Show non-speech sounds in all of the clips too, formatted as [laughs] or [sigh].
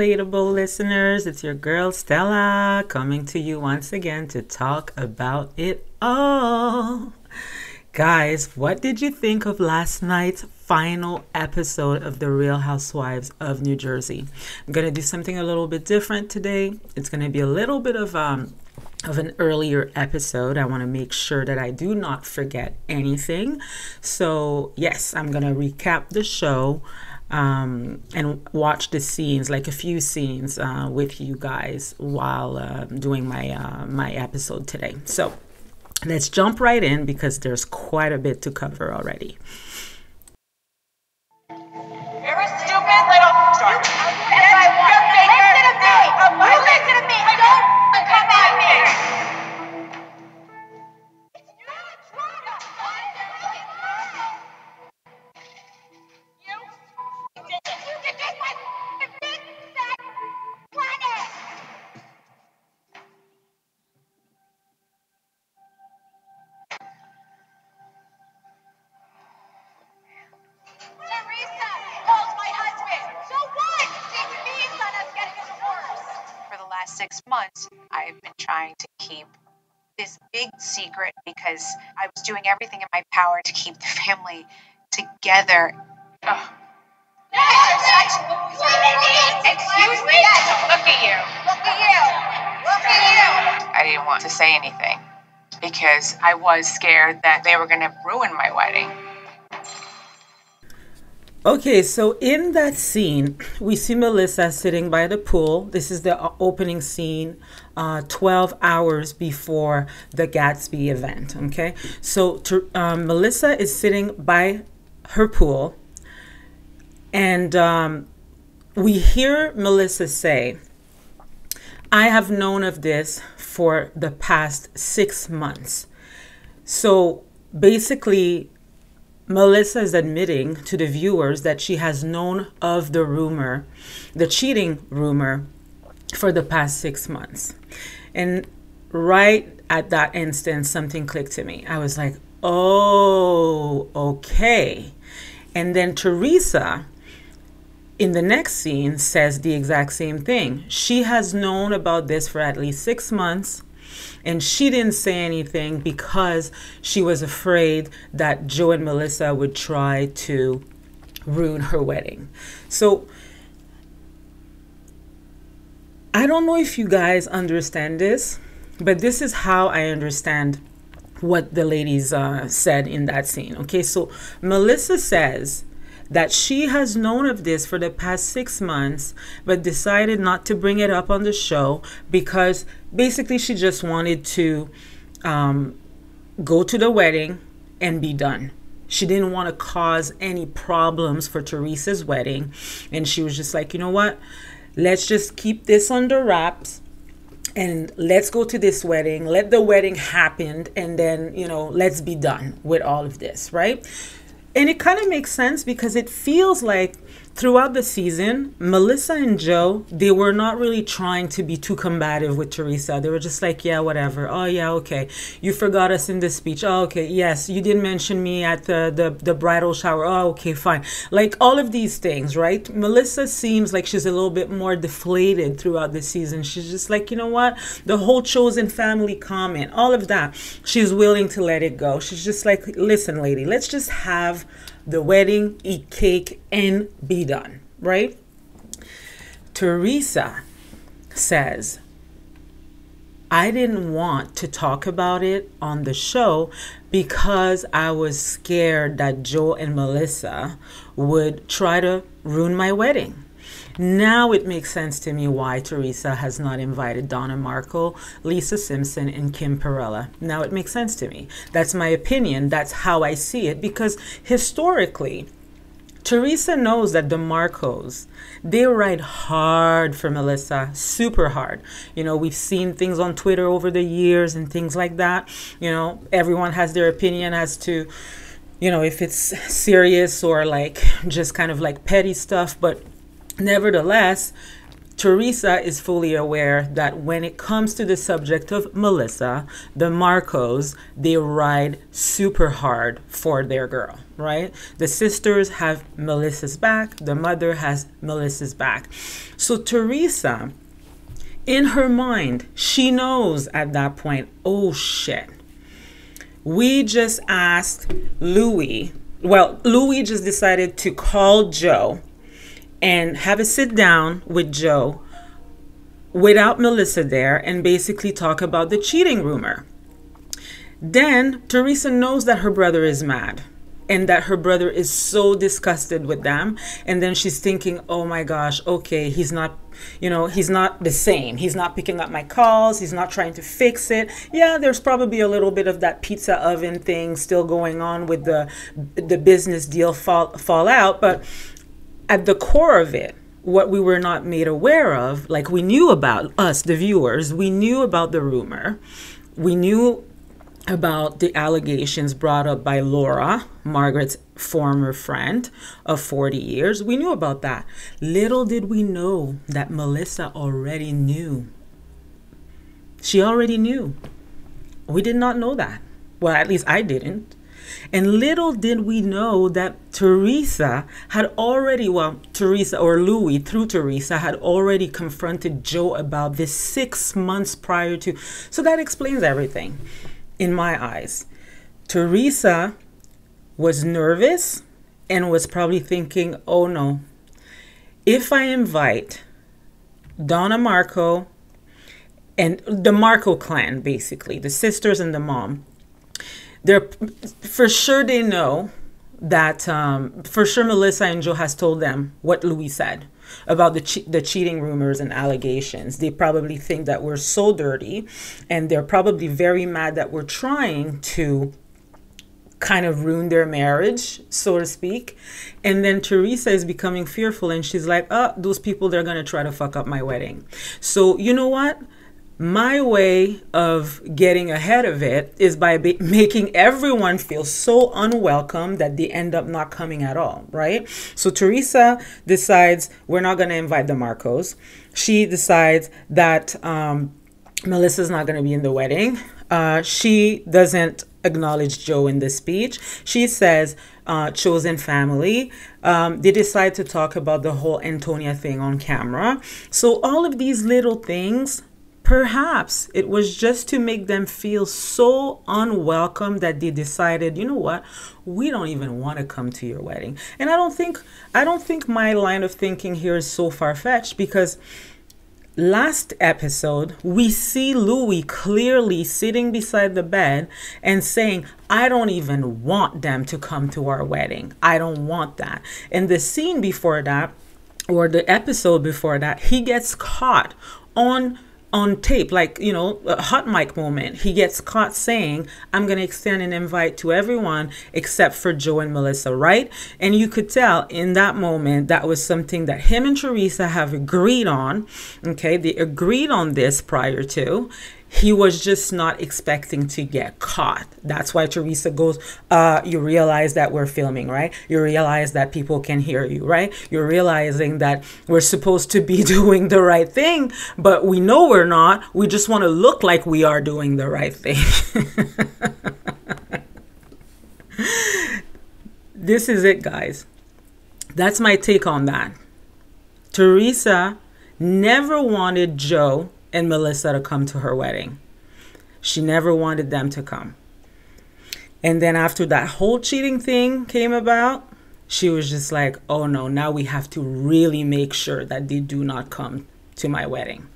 Relatable listeners. It's your girl Stella coming to you once again to talk about it all. Guys, what did you think of last night's final episode of The Real Housewives of New Jersey? I'm going to do something a little bit different today. It's going to be a little bit of um of an earlier episode. I want to make sure that I do not forget anything. So, yes, I'm going to recap the show um, and watch the scenes, like a few scenes, uh, with you guys while uh, doing my uh, my episode today. So let's jump right in because there's quite a bit to cover already. You're a stupid little. Sorry. Keep this big secret because I was doing everything in my power to keep the family together. Ugh. Excuse me? Look at you. Look at you. Look at you. I didn't want to say anything because I was scared that they were going to ruin my wedding. Okay, so in that scene, we see Melissa sitting by the pool. This is the uh, opening scene, uh, 12 hours before the Gatsby event. Okay, so to, um, Melissa is sitting by her pool, and um, we hear Melissa say, I have known of this for the past six months. So basically, Melissa is admitting to the viewers that she has known of the rumor, the cheating rumor, for the past six months. And right at that instant, something clicked to me. I was like, oh, okay. And then Teresa, in the next scene, says the exact same thing. She has known about this for at least six months and she didn't say anything because she was afraid that Joe and Melissa would try to ruin her wedding. So I don't know if you guys understand this, but this is how I understand what the ladies uh, said in that scene. Okay, so Melissa says that she has known of this for the past six months, but decided not to bring it up on the show because basically she just wanted to um, go to the wedding and be done. She didn't want to cause any problems for Teresa's wedding. And she was just like, you know what? Let's just keep this under wraps and let's go to this wedding. Let the wedding happen. And then, you know, let's be done with all of this, right? And it kind of makes sense because it feels like throughout the season, Melissa and Joe, they were not really trying to be too combative with Teresa. They were just like, yeah, whatever. Oh, yeah, okay. You forgot us in this speech. Oh, okay. Yes, you didn't mention me at the, the, the bridal shower. Oh, okay, fine. Like all of these things, right? Melissa seems like she's a little bit more deflated throughout the season. She's just like, you know what? The whole chosen family comment, all of that, she's willing to let it go. She's just like, listen, lady, let's just have the wedding, eat cake, and be done, right? Teresa says, I didn't want to talk about it on the show because I was scared that Joe and Melissa would try to ruin my wedding. Now it makes sense to me why Teresa has not invited Donna Marco, Lisa Simpson, and Kim Perella. Now it makes sense to me. That's my opinion. That's how I see it because historically, Teresa knows that the Marcos, they ride hard for Melissa, super hard. You know, we've seen things on Twitter over the years and things like that. You know, everyone has their opinion as to, you know, if it's serious or like just kind of like petty stuff. But nevertheless, Teresa is fully aware that when it comes to the subject of Melissa, the Marcos, they ride super hard for their girl, right? The sisters have Melissa's back, the mother has Melissa's back. So Teresa, in her mind, she knows at that point, oh shit. We just asked Louis, well, Louis just decided to call Joe and have a sit down with Joe without Melissa there and basically talk about the cheating rumor. Then Teresa knows that her brother is mad and that her brother is so disgusted with them. And then she's thinking, oh my gosh, okay, he's not, you know, he's not the same. He's not picking up my calls. He's not trying to fix it. Yeah, there's probably a little bit of that pizza oven thing still going on with the the business deal fall, fall out, but at the core of it, what we were not made aware of, like we knew about us, the viewers, we knew about the rumor, we knew about the allegations brought up by Laura, Margaret's former friend of 40 years. We knew about that. Little did we know that Melissa already knew. She already knew. We did not know that. Well, at least I didn't. And little did we know that Teresa had already, well, Teresa or Louis through Teresa had already confronted Joe about this six months prior to. So that explains everything in my eyes. Teresa was nervous and was probably thinking, oh no, if I invite Donna Marco and the Marco clan, basically, the sisters and the mom, they're for sure they know that um, for sure Melissa and Joe has told them what Louis said about the che- the cheating rumors and allegations. They probably think that we're so dirty, and they're probably very mad that we're trying to kind of ruin their marriage, so to speak. And then Teresa is becoming fearful, and she's like, "Oh, those people they're gonna try to fuck up my wedding." So you know what? My way of getting ahead of it is by be- [laughs] making everyone feel so unwelcome that they end up not coming at all, right? So Teresa decides we're not going to invite the Marcos. She decides that um, Melissa's not going to be in the wedding. Uh, she doesn't acknowledge Joe in the speech. She says, uh, chosen family. Um, they decide to talk about the whole Antonia thing on camera. So, all of these little things Perhaps it was just to make them feel so unwelcome that they decided, you know what, we don't even want to come to your wedding. And I don't think I don't think my line of thinking here is so far fetched because last episode we see Louis clearly sitting beside the bed and saying, I don't even want them to come to our wedding. I don't want that. And the scene before that, or the episode before that, he gets caught on on tape, like, you know, a hot mic moment, he gets caught saying, I'm going to extend an invite to everyone except for Joe and Melissa, right? And you could tell in that moment that was something that him and Teresa have agreed on. Okay. They agreed on this prior to he was just not expecting to get caught. That's why Teresa goes, uh, you realize that we're filming, right? You realize that people can hear you, right? You're realizing that we're supposed to be [laughs] doing the right thing, but we know we're not. We just want to look like we are doing the right thing. [laughs] this is it, guys. That's my take on that. Teresa never wanted Joe and Melissa to come to her wedding. She never wanted them to come. And then after that whole cheating thing came about, she was just like, oh no, now we have to really make sure that they do not come to my wedding.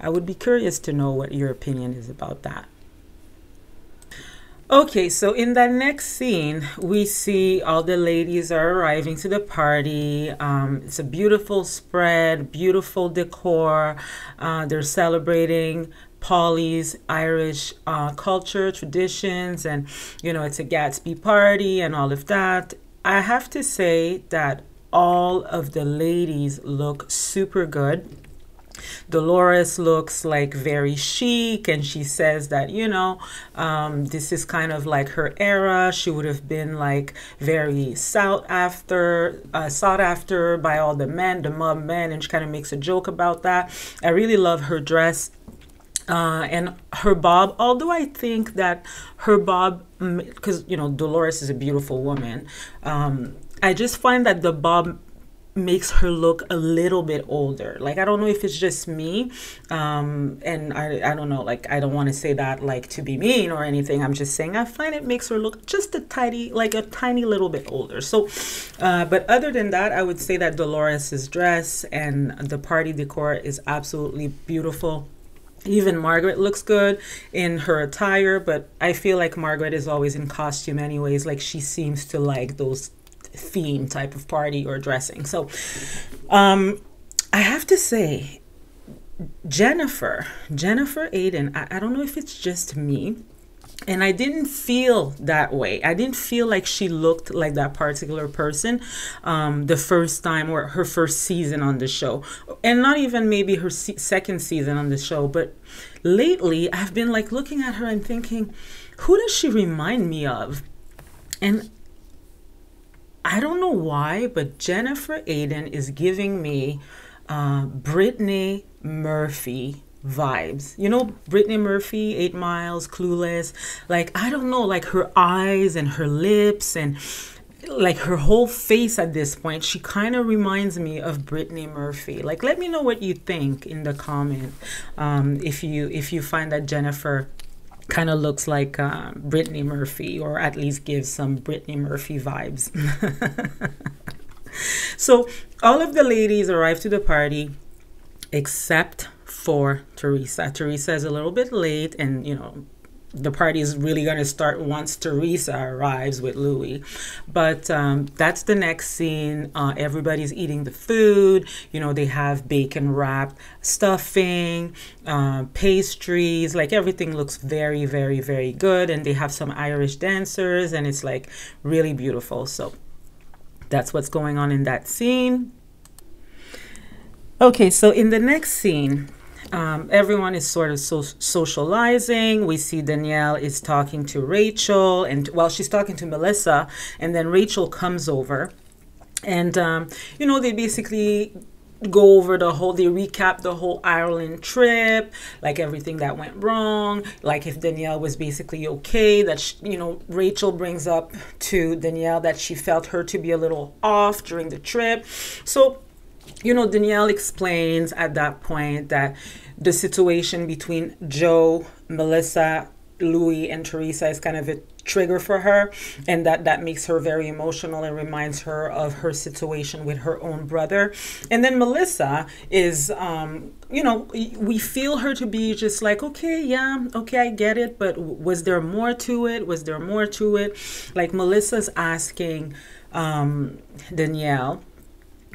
I would be curious to know what your opinion is about that. Okay, so in that next scene, we see all the ladies are arriving to the party. Um, it's a beautiful spread, beautiful decor. Uh, they're celebrating Paulie's Irish uh, culture, traditions, and you know, it's a Gatsby party and all of that. I have to say that all of the ladies look super good. Dolores looks like very chic, and she says that, you know, um, this is kind of like her era. She would have been like very sought after, uh, sought after by all the men, the mob men, and she kind of makes a joke about that. I really love her dress. Uh, and her bob, although I think that her bob, because you know Dolores is a beautiful woman, um, I just find that the bob makes her look a little bit older. Like I don't know if it's just me, um, and I I don't know. Like I don't want to say that like to be mean or anything. I'm just saying I find it makes her look just a tiny like a tiny little bit older. So, uh, but other than that, I would say that Dolores's dress and the party decor is absolutely beautiful. Even Margaret looks good in her attire, but I feel like Margaret is always in costume, anyways. Like she seems to like those theme type of party or dressing. So, um, I have to say, Jennifer, Jennifer Aydin, I, I don't know if it's just me, and I didn't feel that way. I didn't feel like she looked like that particular person um, the first time or her first season on the show, and not even maybe her se- second season on the show. But lately, I've been like looking at her and thinking, who does she remind me of? And I don't know why, but Jennifer Aydin is giving me uh, Brittany Murphy vibes. You know, Brittany Murphy, Eight Miles, Clueless. Like, I don't know, like her eyes and her lips and like her whole face at this point, she kind of reminds me of Brittany Murphy. Like, let me know what you think in the comment. Um, if you if you find that Jennifer kind of looks like uh, Brittany Murphy, or at least gives some Brittany Murphy vibes. [laughs] so all of the ladies arrive to the party except for Teresa. Teresa is a little bit late, and you know the party is really going to start once Teresa arrives with Louis. But um, that's the next scene. Uh, everybody's eating the food. You know, they have bacon wrapped stuffing, uh, pastries. Like everything looks very, very, very good. And they have some Irish dancers, and it's like really beautiful. So that's what's going on in that scene. Okay, so in the next scene, um, everyone is sort of so- socializing. We see Danielle is talking to Rachel, and well, she's talking to Melissa, and then Rachel comes over, and um, you know they basically go over the whole they recap the whole Ireland trip like everything that went wrong like if Danielle was basically okay that she, you know Rachel brings up to Danielle that she felt her to be a little off during the trip so you know, Danielle explains at that point that the situation between Joe, Melissa, Louis, and Teresa is kind of a trigger for her, and that that makes her very emotional and reminds her of her situation with her own brother. And then Melissa is, um, you know, we feel her to be just like, okay, yeah, okay, I get it, but was there more to it? Was there more to it? Like Melissa's asking um, Danielle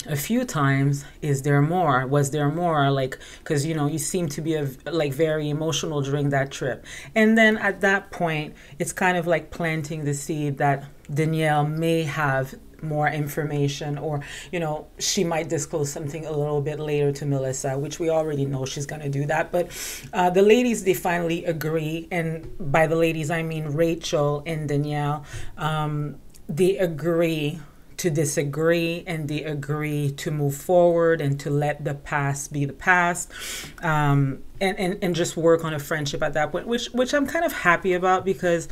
a few times is there more? Was there more? Like because you know you seem to be a, like very emotional during that trip. And then at that point it's kind of like planting the seed that danielle may have more information or you know she might disclose something a little bit later to melissa which we already know she's going to do that. But uh, the ladies they finally agree. And by the ladies i mean rachel and danielle um, they agree to disagree and they agree to move forward and to let the past be the past um, and, and, and just work on a friendship at that point which which i'm kind of happy about because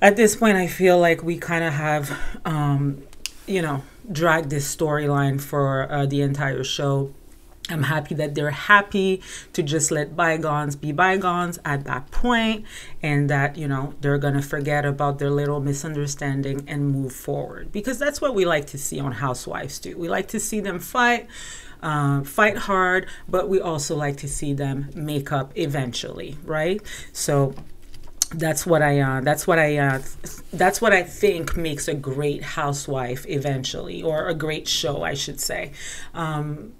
at this point i feel like we kind of have um, you know dragged this storyline for uh, the entire show I'm happy that they're happy to just let bygones be bygones at that point and that, you know, they're going to forget about their little misunderstanding and move forward. Because that's what we like to see on Housewives too. We like to see them fight, uh, fight hard, but we also like to see them make up eventually, right? So that's what I uh, that's what I uh, that's what I think makes a great housewife eventually, or a great show, I should say. Um,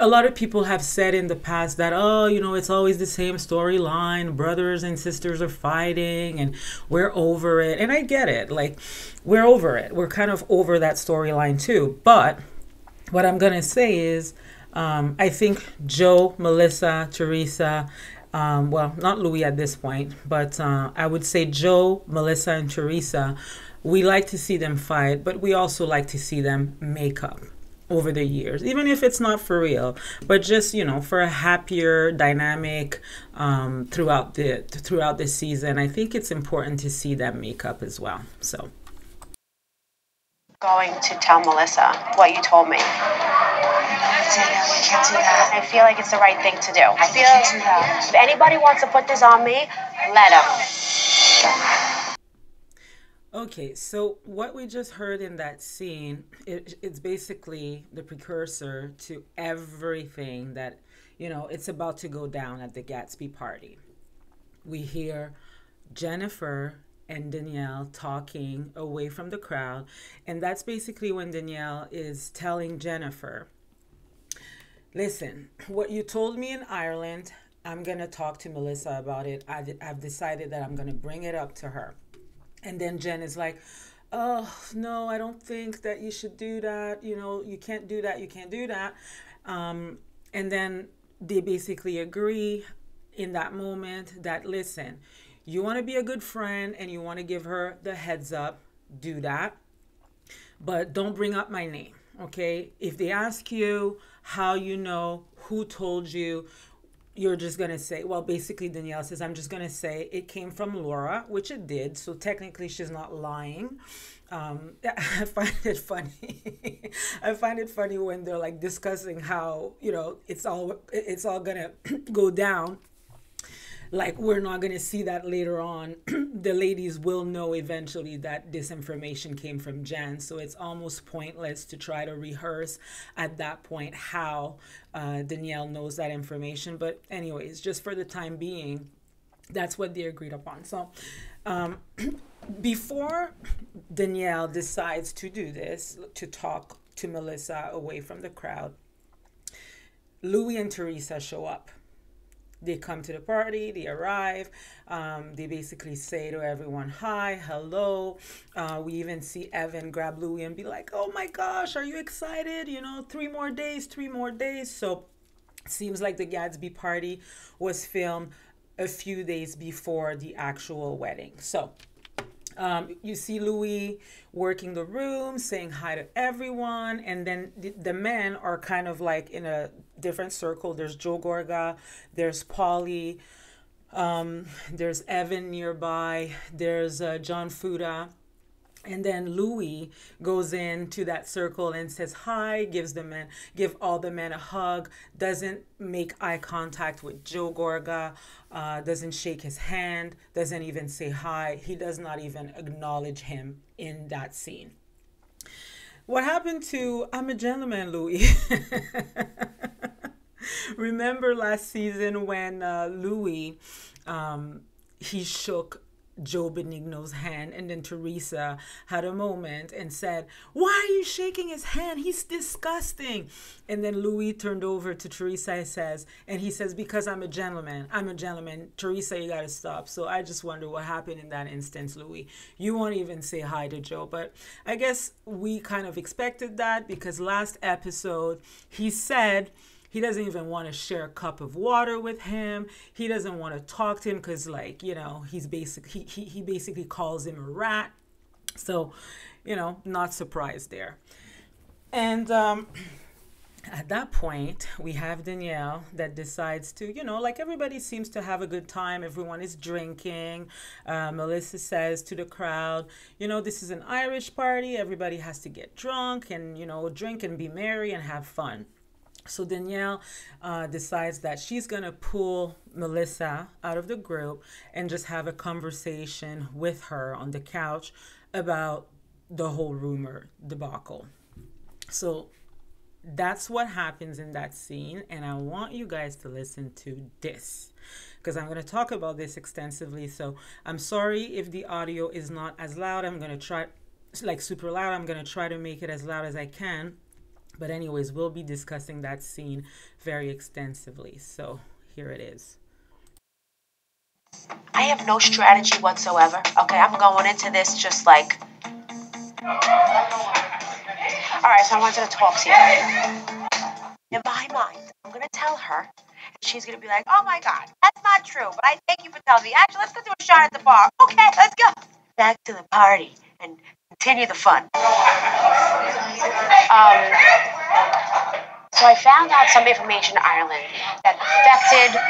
a lot of people have said in the past that oh you know it's always the same storyline. Brothers and sisters are fighting and we're over it. And i get it. Like we're over it. We're kind of over that storyline too. But what i'm going to say is Um, I think Joe, Melissa, Teresa, um, well, not Louis at this point, but uh, I would say Joe, Melissa, and Teresa. We like to see them fight, but we also like to see them make up over the years, even if it's not for real, but just you know for a happier dynamic um, throughout the throughout the season. I think it's important to see that makeup as well. So, going to tell Melissa what you told me. Say no, you can't do that. I feel like it's the right thing to do. I feel can't do that. if anybody wants to put this on me, let them. Okay, so what we just heard in that scene, it, it's basically the precursor to everything that, you know, it's about to go down at the Gatsby party. We hear Jennifer and Danielle talking away from the crowd, and that's basically when Danielle is telling Jennifer, listen, what you told me in Ireland, I'm going to talk to Melissa about it. I, I've decided that I'm going to bring it up to her. And then Jen is like, oh, no, I don't think that you should do that. You know, you can't do that. You can't do that. Um, and then they basically agree in that moment that, listen, you want to be a good friend and you want to give her the heads up, do that. But don't bring up my name, okay? If they ask you how you know, who told you, you're just going to say, well, basically, Danielle says, I'm just going to say it came from Laura, which it did. So technically, she's not lying. Um, [laughs] I find it funny. [laughs] I find it funny when they're like discussing how, you know, it's all, it's all going to [clears throat] go down like we're not going to see that later on. [clears throat] The ladies will know eventually that this information came from jen. So it's almost pointless to try to rehearse at that point how uh, danielle knows that information. But anyways just for the time being that's what they agreed upon. So um, [clears throat] before danielle decides to do this to talk to melissa away from the crowd louis and teresa show up they come to the party, they arrive, um, they basically say to everyone, Hi, hello. Uh, we even see Evan grab Louis and be like, Oh my gosh, are you excited? You know, three more days, three more days. So seems like the Gatsby party was filmed a few days before the actual wedding. So um, you see Louis working the room, saying hi to everyone, and then the, the, men are kind of like in a different circle. There's Joe Gorga, there's Paulie, um, there's Evan nearby, there's uh, John Fuda. And then Louis goes into that circle and says hi, gives the men, give all the men a hug, doesn't make eye contact with Joe Gorga, uh, doesn't shake his hand, doesn't even say hi. He does not even acknowledge him in that scene. What happened to I'm a gentleman, Louis? [laughs] [laughs] Remember last season when uh, Louis um, he shook Joe Benigno's hand, and then Teresa had a moment and said, Why are you shaking his hand? He's disgusting. And then Louis turned over to Teresa and says, and he says, Because I'm a gentleman. I'm a gentleman. Teresa, you gotta stop. So I just wonder what happened in that instance, Louis. You won't even say hi to Joe. But I guess we kind of expected that because last episode he said he doesn't even want to share a cup of water with him. He doesn't want to talk to him because, like, you know, he's basic. He, he he basically calls him a rat. So, you know, not surprised there. And um, [clears throat] at that point, we have Danielle that decides to, you know, like everybody seems to have a good time. Everyone is drinking. Uh, Melissa says to the crowd, you know, this is an Irish party. Everybody has to get drunk and, you know, drink and be merry and have fun. So Danielle uh, decides that she's going to pull Melissa out of the group and just have a conversation with her on the couch about the whole rumor debacle. So that's what happens in that scene. And I want you guys to listen to this because I'm going to talk about this extensively. So I'm sorry if the audio is not as loud. I'm going to try, like super loud. I'm going to try to make it as loud as I can but, anyways, we'll be discussing that scene very extensively. So, here it is. I have no strategy whatsoever. Okay, I'm going into this just like. All right, so I wanted to talk to you. in my mind, I'm gonna tell her, and she's gonna be like, "Oh my God, that's not true." But I thank you for telling me. Actually, let's go do a shot at the bar. Okay, let's go. Back to the party and continue the fun. Um, so I found out some information in Ireland that affected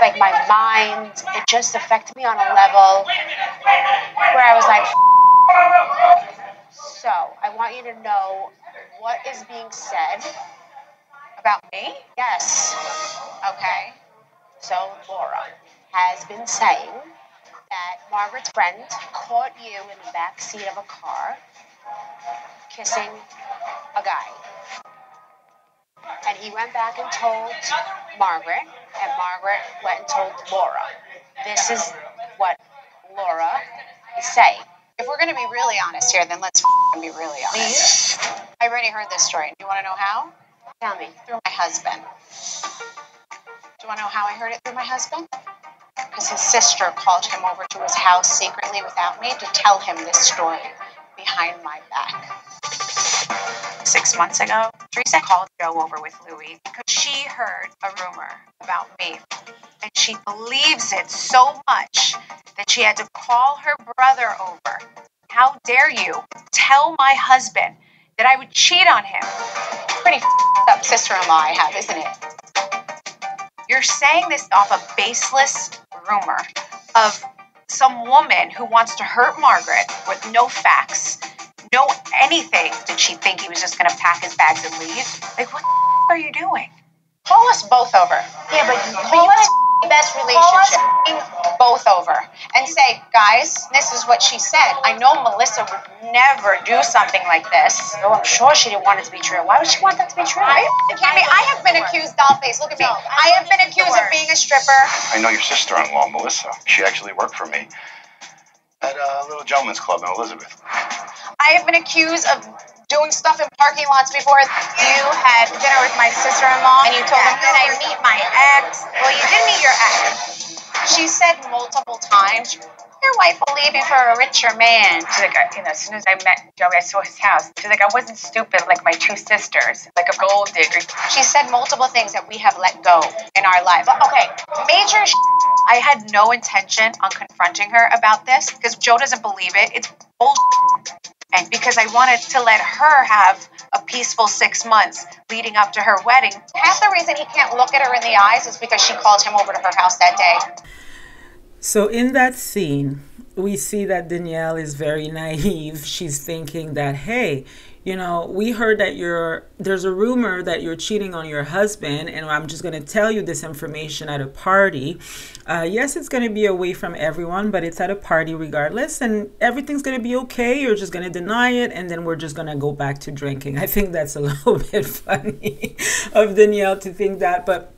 like my mind. It just affected me on a level where I was like, so I want you to know what is being said About me? Yes. Okay. So Laura has been saying that Margaret's friend caught you in the back seat of a car kissing a guy. And he went back and told Margaret, and Margaret went and told Laura. This is what Laura is saying. If we're going to be really honest here, then let's be really honest. I already heard this story. Do you want to know how? Tell me. Through my husband. Do you want to know how I heard it through my husband? Because his sister called him over to his house secretly without me to tell him this story behind my back. Six months ago, Teresa called Joe over with Louie because she heard a rumor about me. And she believes it so much that she had to call her brother over. How dare you tell my husband that I would cheat on him? Pretty up sister in law I have, isn't it? You're saying this off a baseless rumor of some woman who wants to hurt Margaret with no facts, no anything. Did she think he was just going to pack his bags and leave? Like, what the are you doing? Call us both over. Yeah, but Call us best Call us both over and say, guys, this is what she said. I know Melissa would never do something like this. No, I'm sure she didn't want it to be true. Why would she want that to be true? Are you f***ing kidding me? I have been accused, dollface. Look at me. I have been accused of being a stripper. I know your sister-in-law, Melissa. She actually worked for me at a little gentleman's club in Elizabeth. I have been accused of doing stuff in parking lots before. You had dinner with my sister-in-law, and you told him, "Did I meet my ex?" Well, you did meet your ex. She said multiple times, "Your wife will leave you for a richer man." She's like, you know, as soon as I met Joey, I saw his house. She's like, I wasn't stupid like my two sisters, like a gold digger. She said multiple things that we have let go in our life. Okay, major. sh- I had no intention on confronting her about this because Joe doesn't believe it. It's bullshit. And because I wanted to let her have a peaceful six months leading up to her wedding. Half the reason he can't look at her in the eyes is because she called him over to her house that day. So in that scene, we see that Danielle is very naive. She's thinking that, hey, you know, we heard that you're there's a rumor that you're cheating on your husband, and I'm just going to tell you this information at a party. Uh, yes, it's going to be away from everyone, but it's at a party regardless, and everything's going to be okay. You're just going to deny it, and then we're just going to go back to drinking. I think that's a [laughs] little bit funny of Danielle to think that, but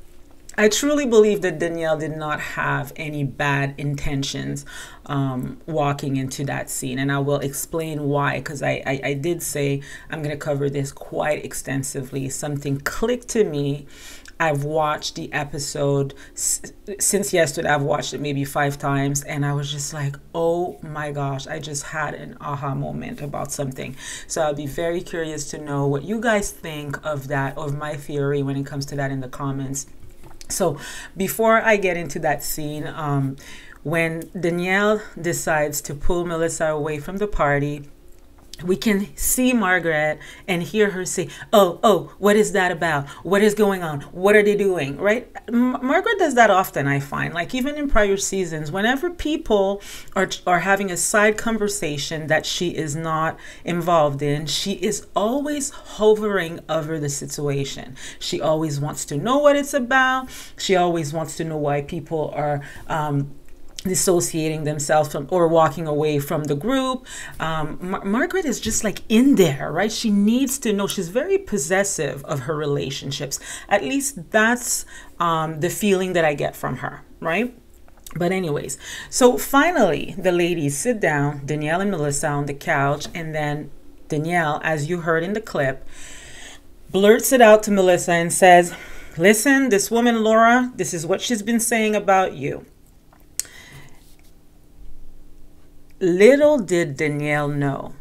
I truly believe that Danielle did not have any bad intentions um, walking into that scene, and I will explain why. Because I, I, I did say I'm going to cover this quite extensively. Something clicked to me. I've watched the episode since yesterday. I've watched it maybe five times, and I was just like, oh my gosh, I just had an aha moment about something. So I'll be very curious to know what you guys think of that, of my theory when it comes to that in the comments. So before I get into that scene, um, when Danielle decides to pull Melissa away from the party, we can see Margaret and hear her say, "Oh, oh, what is that about? What is going on? What are they doing?" Right? M- Margaret does that often. I find, like even in prior seasons, whenever people are are having a side conversation that she is not involved in, she is always hovering over the situation. She always wants to know what it's about. She always wants to know why people are. Um, dissociating themselves from or walking away from the group. Um, Mar- Margaret is just like in there, right? She needs to know. She's very possessive of her relationships. At least that's um, the feeling that I get from her, right? But, anyways, so finally, the ladies sit down, Danielle and Melissa on the couch, and then Danielle, as you heard in the clip, blurts it out to Melissa and says, Listen, this woman, Laura, this is what she's been saying about you. Little did Danielle know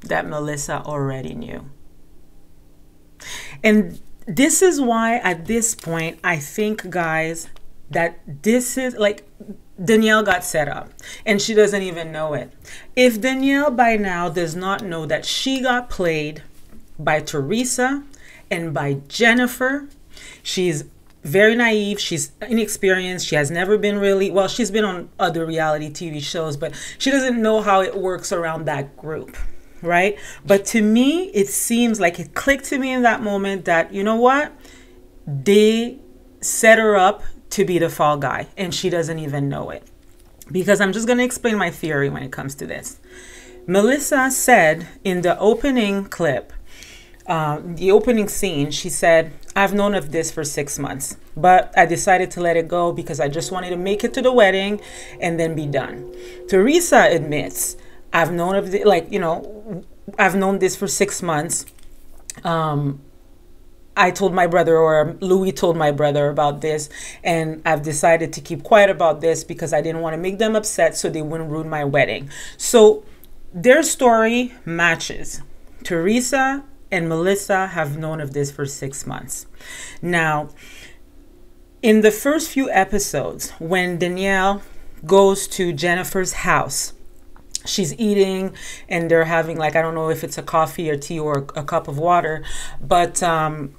that Melissa already knew. And this is why at this point I think guys that this is like Danielle got set up and she doesn't even know it. If Danielle by now does not know that she got played by Teresa and by Jennifer, she's very naive. She's inexperienced. She has never been really, well, she's been on other reality TV shows, but she doesn't know how it works around that group, right? But to me, it seems like it clicked to me in that moment that, you know what? They set her up to be the fall guy and she doesn't even know it. Because I'm just going to explain my theory when it comes to this. Melissa said in the opening clip, uh, the opening scene, she said, I've known of this for six months, but I decided to let it go because I just wanted to make it to the wedding and then be done. Teresa admits, I've known of the, like, you know, I've known this for six months. Um, I told my brother, or Louis told my brother about this, and I've decided to keep quiet about this because I didn't want to make them upset so they wouldn't ruin my wedding. So their story matches. Teresa and Melissa have known of this for six months. Now, in the first few episodes, when Danielle goes to Jennifer's house, she's eating and they're having like i don't know if it's a coffee or tea or a cup of water but um,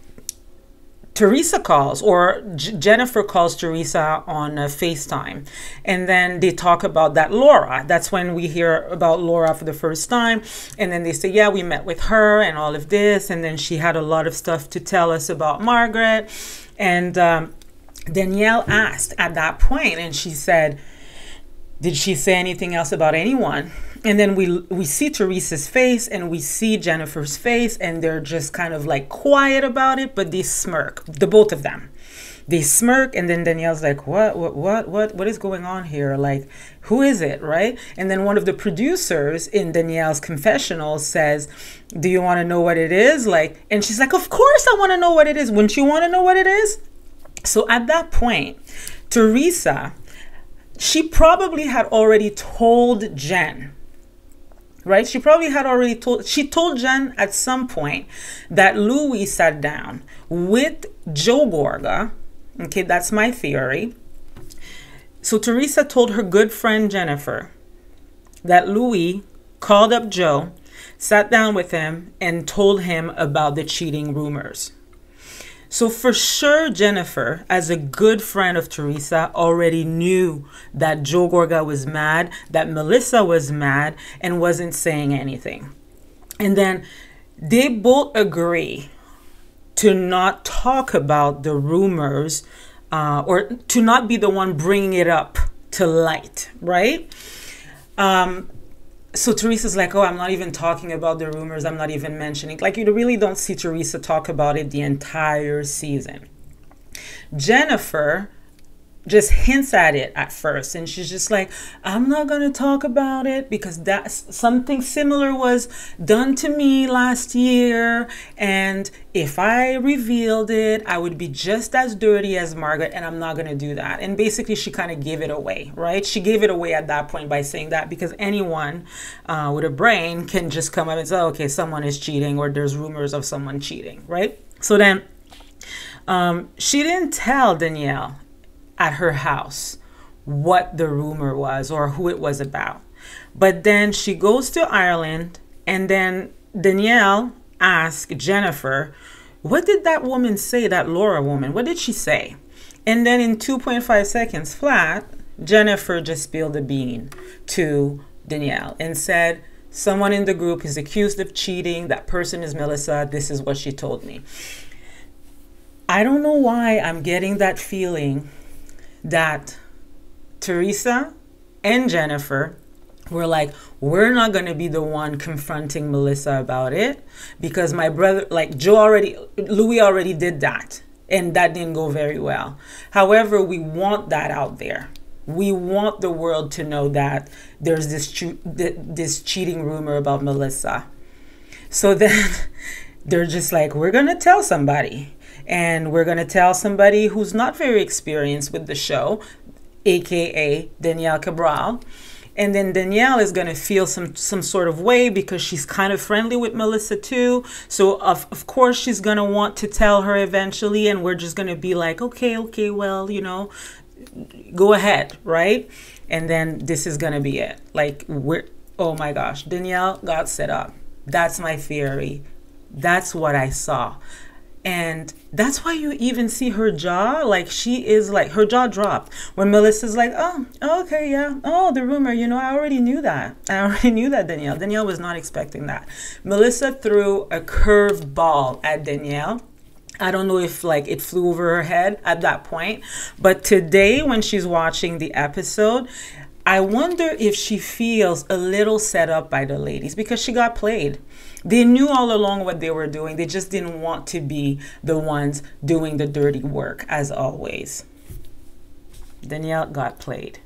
Teresa calls or J- Jennifer calls Teresa on uh, FaceTime. And then they talk about that Laura. That's when we hear about Laura for the first time. And then they say, Yeah, we met with her and all of this. And then she had a lot of stuff to tell us about Margaret. And um, Danielle asked at that point, and she said, Did she say anything else about anyone? And then we we see Teresa's face and we see Jennifer's face and they're just kind of like quiet about it but they smirk the both of them. They smirk and then Danielle's like what what what what what is going on here? Like who is it? Right? And then one of the producers in Danielle's confessional says do you want to know what it is? Like and she's like of course I want to know what it is. Wouldn't you want to know what it is? So at that point Teresa she probably had already told Jen right? She probably had already told, she told Jen at some point that Louis sat down with Joe Gorga. Okay, that's my theory. So Teresa told her good friend Jennifer that Louis called up Joe, sat down with him, and told him about the cheating rumors. So for sure, Jennifer, as a good friend of Teresa, already knew that Joe Gorga was mad, that Melissa was mad, and wasn't saying anything. And then they both agree to not talk about the rumors uh, or to not be the one bringing it up to light, right? Um, so Teresa's like, oh, I'm not even talking about the rumors. I'm not even mentioning. Like, you really don't see Teresa talk about it the entire season. Jennifer just hints at it at first and she's just like i'm not going to talk about it because that's something similar was done to me last year and if i revealed it i would be just as dirty as margaret and i'm not going to do that. And basically she kind of gave it away right? She gave it away at that point by saying that because anyone uh, with a brain can just come up and say okay someone is cheating or there's rumors of someone cheating right? So then um, she didn't tell Danielle at her house what the rumor was or who it was about. But then she goes to Ireland, and then Danielle asks Jennifer, What did that woman say, that Laura woman? What did she say? And then in 2.5 seconds flat, Jennifer just spilled the bean to Danielle and said, Someone in the group is accused of cheating. That person is Melissa. This is what she told me. I don't know why I'm getting that feeling that Teresa and Jennifer were like, we're not going to be the one confronting Melissa about it because my brother, like Joe already, Louis already did that and that didn't go very well. However, we want that out there. We want the world to know that there's this this cheating rumor about Melissa. So then [laughs] they're just like, we're going to tell somebody and we're going to tell somebody who's not very experienced with the show, aka Danielle Cabral. and then Danielle is gonna feel some some sort of way because she's kind of friendly with Melissa too. So of of course she's gonna want to tell her eventually, and we're just gonna be like, okay, okay, well, you know, go ahead, right? And then this is gonna be it. Like we're oh my gosh, Danielle got set up. That's my theory. That's what I saw. And that's why you even see her jaw, like she is like her jaw dropped when Melissa's like, oh, oh okay, yeah, oh, the rumor, you know, I already knew that. I already [laughs] knew that Danielle. Danielle was not expecting that. Melissa threw a curved ball at Danielle. I don't know if like it flew over her head at that point, but today when she's watching the episode, I wonder if she feels a little set up by the ladies because she got played. They knew all along what they were doing. They just didn't want to be the ones doing the dirty work, as always. Danielle got played.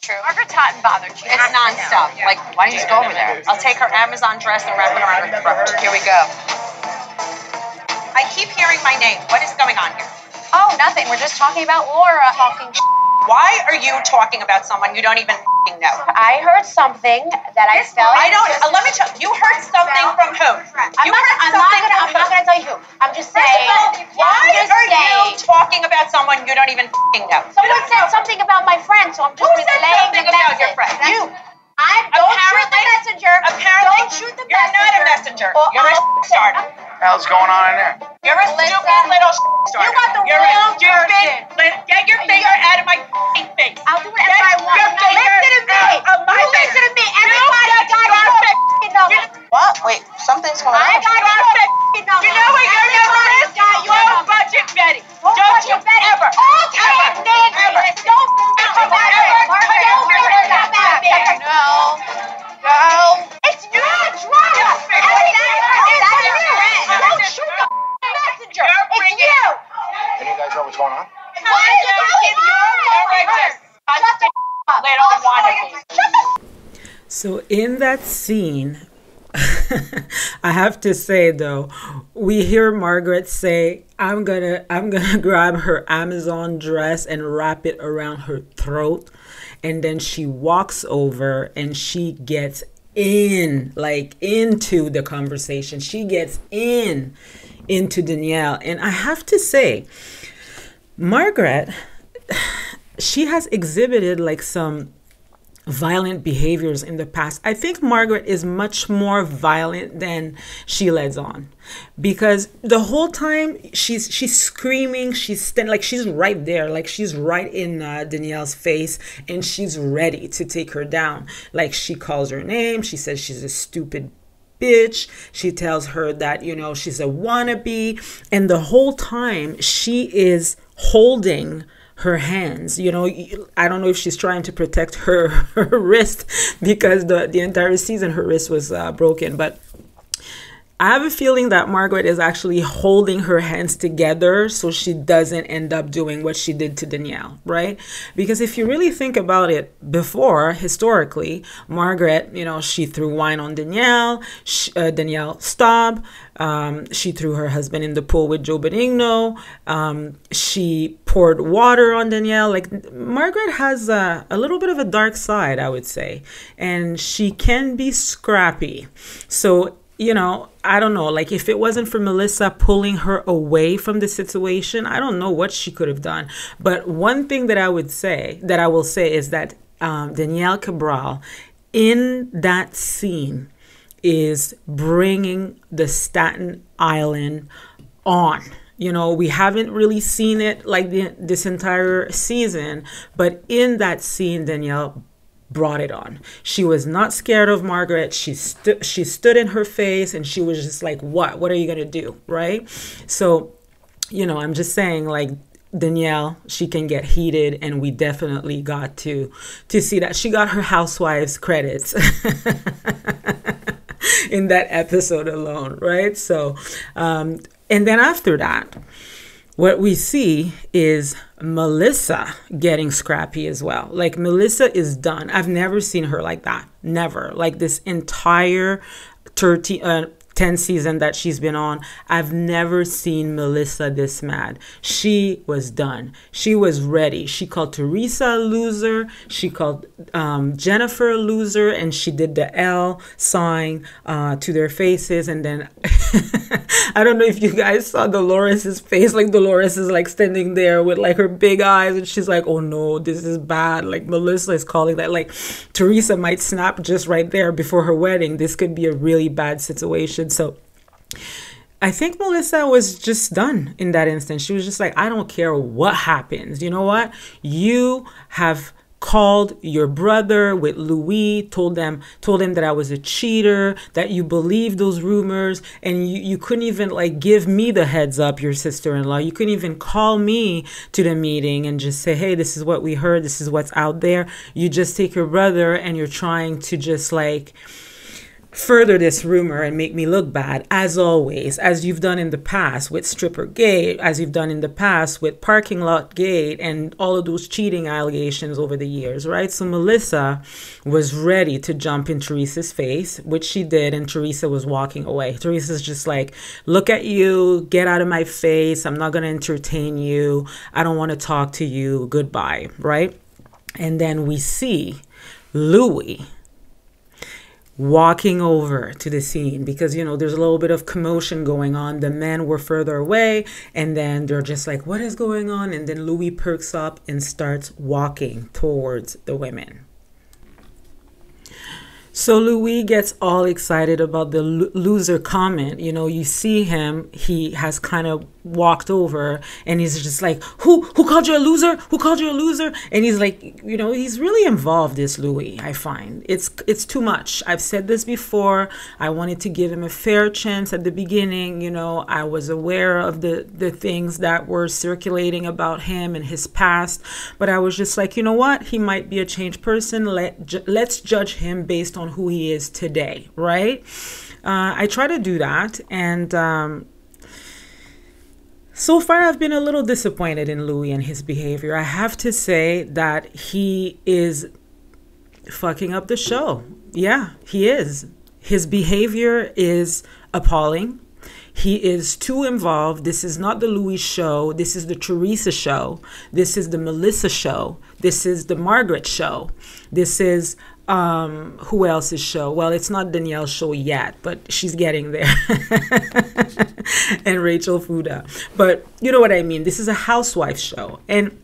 True. Margaret's hot and bothered. you. it's nonstop. Like, why don't you go over there? I'll take her Amazon dress and wrap it around her throat. Here we go. I keep hearing my name. What is going on here? Oh, nothing. We're just talking about Laura. Talking. Why are you talking about someone you don't even f***ing know? I heard something that I felt. I don't. Uh, let me tell you. You heard something from who? I'm You not, heard I'm not gonna. I'm not gonna tell you who. I'm just First saying. of all, why are you talking about someone you don't even f***ing know? Someone said something about my friend, so I'm just Who said something about your friend? You. I'm. Don't shoot the messenger. Apparently, don't shoot the you're messenger. not a messenger. Or You're a I'll- starter. What the hell's going on in there? You're a Listen, stupid little starter. you got the You're wrong a stupid. person. Li- get your finger out of my f***ing face. I'll do whatever Get I want. your Now finger listen to me. out of my you face. listen to me. Everybody get got your your fake- number. What? Wait, something's going on. I got your f***ing number. You know what your number is? Got your Low number. budget Betty. Don't Don't touch you Betty. ever, Okay, ever, Nancy. ever, Don't come at me. ever Margaret, come don't at ever me. come at me. No. No. It's your drama. Everything is on you. Don't shoot the messenger. It's you. Any of you guys know what's going on? What is going All right, on? just Shut the up. Little wannabes. Shut the So in that scene, [laughs] I have to say though, we hear Margaret say, "I'm gonna, I'm gonna [laughs] grab her Amazon dress and wrap it around her throat," and then she walks over and she gets in, like into the conversation. She gets in into Danielle, and I have to say, Margaret, [sighs] she has exhibited like some violent behaviors in the past. I think Margaret is much more violent than she lets on because the whole time she's she's screaming, she's stand, like she's right there, like she's right in uh, Danielle's face and she's ready to take her down. Like she calls her name, she says she's a stupid bitch. She tells her that, you know, she's a wannabe. And the whole time she is holding her hands. You know, I don't know if she's trying to protect her, [laughs] her wrist because the, the entire season her wrist was uh, broken. But I have a feeling that Margaret is actually holding her hands together so she doesn't end up doing what she did to Danielle, right? Because if you really think about it, before, historically, Margaret, you know, she threw wine on Danielle, she, uh, Danielle stopped, um, she threw her husband in the pool with Joe Benigno, um, she poured water on Danielle. Like, Margaret has a, a little bit of a dark side, I would say, and she can be scrappy. So, you know, I don't know. Like, if it wasn't for Melissa pulling her away from the situation, I don't know what she could have done. But one thing that I would say, that I will say, is that um, Danielle Cabral in that scene is bringing the Staten Island on. You know, we haven't really seen it like the, this entire season, but in that scene, Danielle brought it on. She was not scared of Margaret. She stood she stood in her face and she was just like, "What? What are you going to do?" right? So, you know, I'm just saying like Danielle, she can get heated and we definitely got to to see that she got her housewives credits. [laughs] in that episode alone, right? So, um, and then after that, what we see is Melissa getting scrappy as well. Like Melissa is done. I've never seen her like that. Never. Like this entire 13 uh, 10 season that she's been on i've never seen melissa this mad. She was done. She was ready. She called teresa a loser. She called um, jennifer a loser and she did the l sign uh, to their faces and then [laughs] i don't know if you guys saw dolores's face like dolores is like standing there with like her big eyes and she's like oh no this is bad. Like melissa is calling that like teresa might snap just right there before her wedding. This could be a really bad situation so I think Melissa was just done in that instance. She was just like, I don't care what happens. You know what? You have called your brother with Louis, told them told him that I was a cheater, that you believed those rumors, and you, you couldn't even like give me the heads up, your sister-in-law. You couldn't even call me to the meeting and just say, Hey, this is what we heard, this is what's out there. You just take your brother and you're trying to just like further this rumor and make me look bad, as always, as you've done in the past with Stripper Gate, as you've done in the past with Parking Lot Gate, and all of those cheating allegations over the years, right? So Melissa was ready to jump in Teresa's face, which she did, and Teresa was walking away. Teresa's just like, Look at you, get out of my face. I'm not going to entertain you. I don't want to talk to you. Goodbye, right? And then we see Louis walking over to the scene because you know there's a little bit of commotion going on. The men were further away and then they're just like what is going on? And then louis perks up and starts walking towards the women so Louis gets all excited about the lo- loser comment. You know, you see him, he has kind of walked over and he's just like, "Who who called you a loser? Who called you a loser?" And he's like, you know, he's really involved this Louis, I find. It's it's too much. I've said this before. I wanted to give him a fair chance at the beginning, you know. I was aware of the the things that were circulating about him and his past, but I was just like, you know what? He might be a changed person. Let ju- let's judge him based on who he is today, right? Uh, I try to do that, and um, so far I've been a little disappointed in Louis and his behavior. I have to say that he is fucking up the show. Yeah, he is. His behavior is appalling. He is too involved. This is not the Louis show. This is the Teresa show. This is the Melissa show. This is the Margaret show. This is um who else's show? Well it's not danielle's show yet but she's getting there. [laughs] And rachel fuda. But you know what i mean? This is a housewife show. And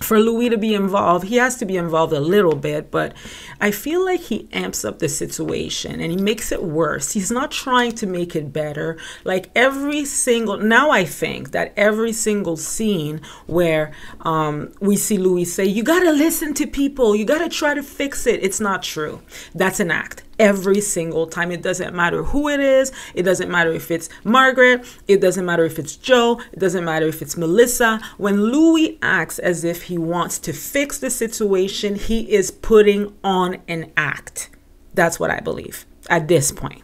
for Louis to be involved, he has to be involved a little bit, but I feel like he amps up the situation and he makes it worse. He's not trying to make it better. Like every single, now I think that every single scene where um, we see Louis say, You gotta listen to people, you gotta try to fix it, it's not true. That's an act every single time. It doesn't matter who it is. It doesn't matter if it's Margaret. It doesn't matter if it's Joe. It doesn't matter if it's Melissa. When Louis acts as if he wants to fix the situation, he is putting on an act. That's what I believe at this point.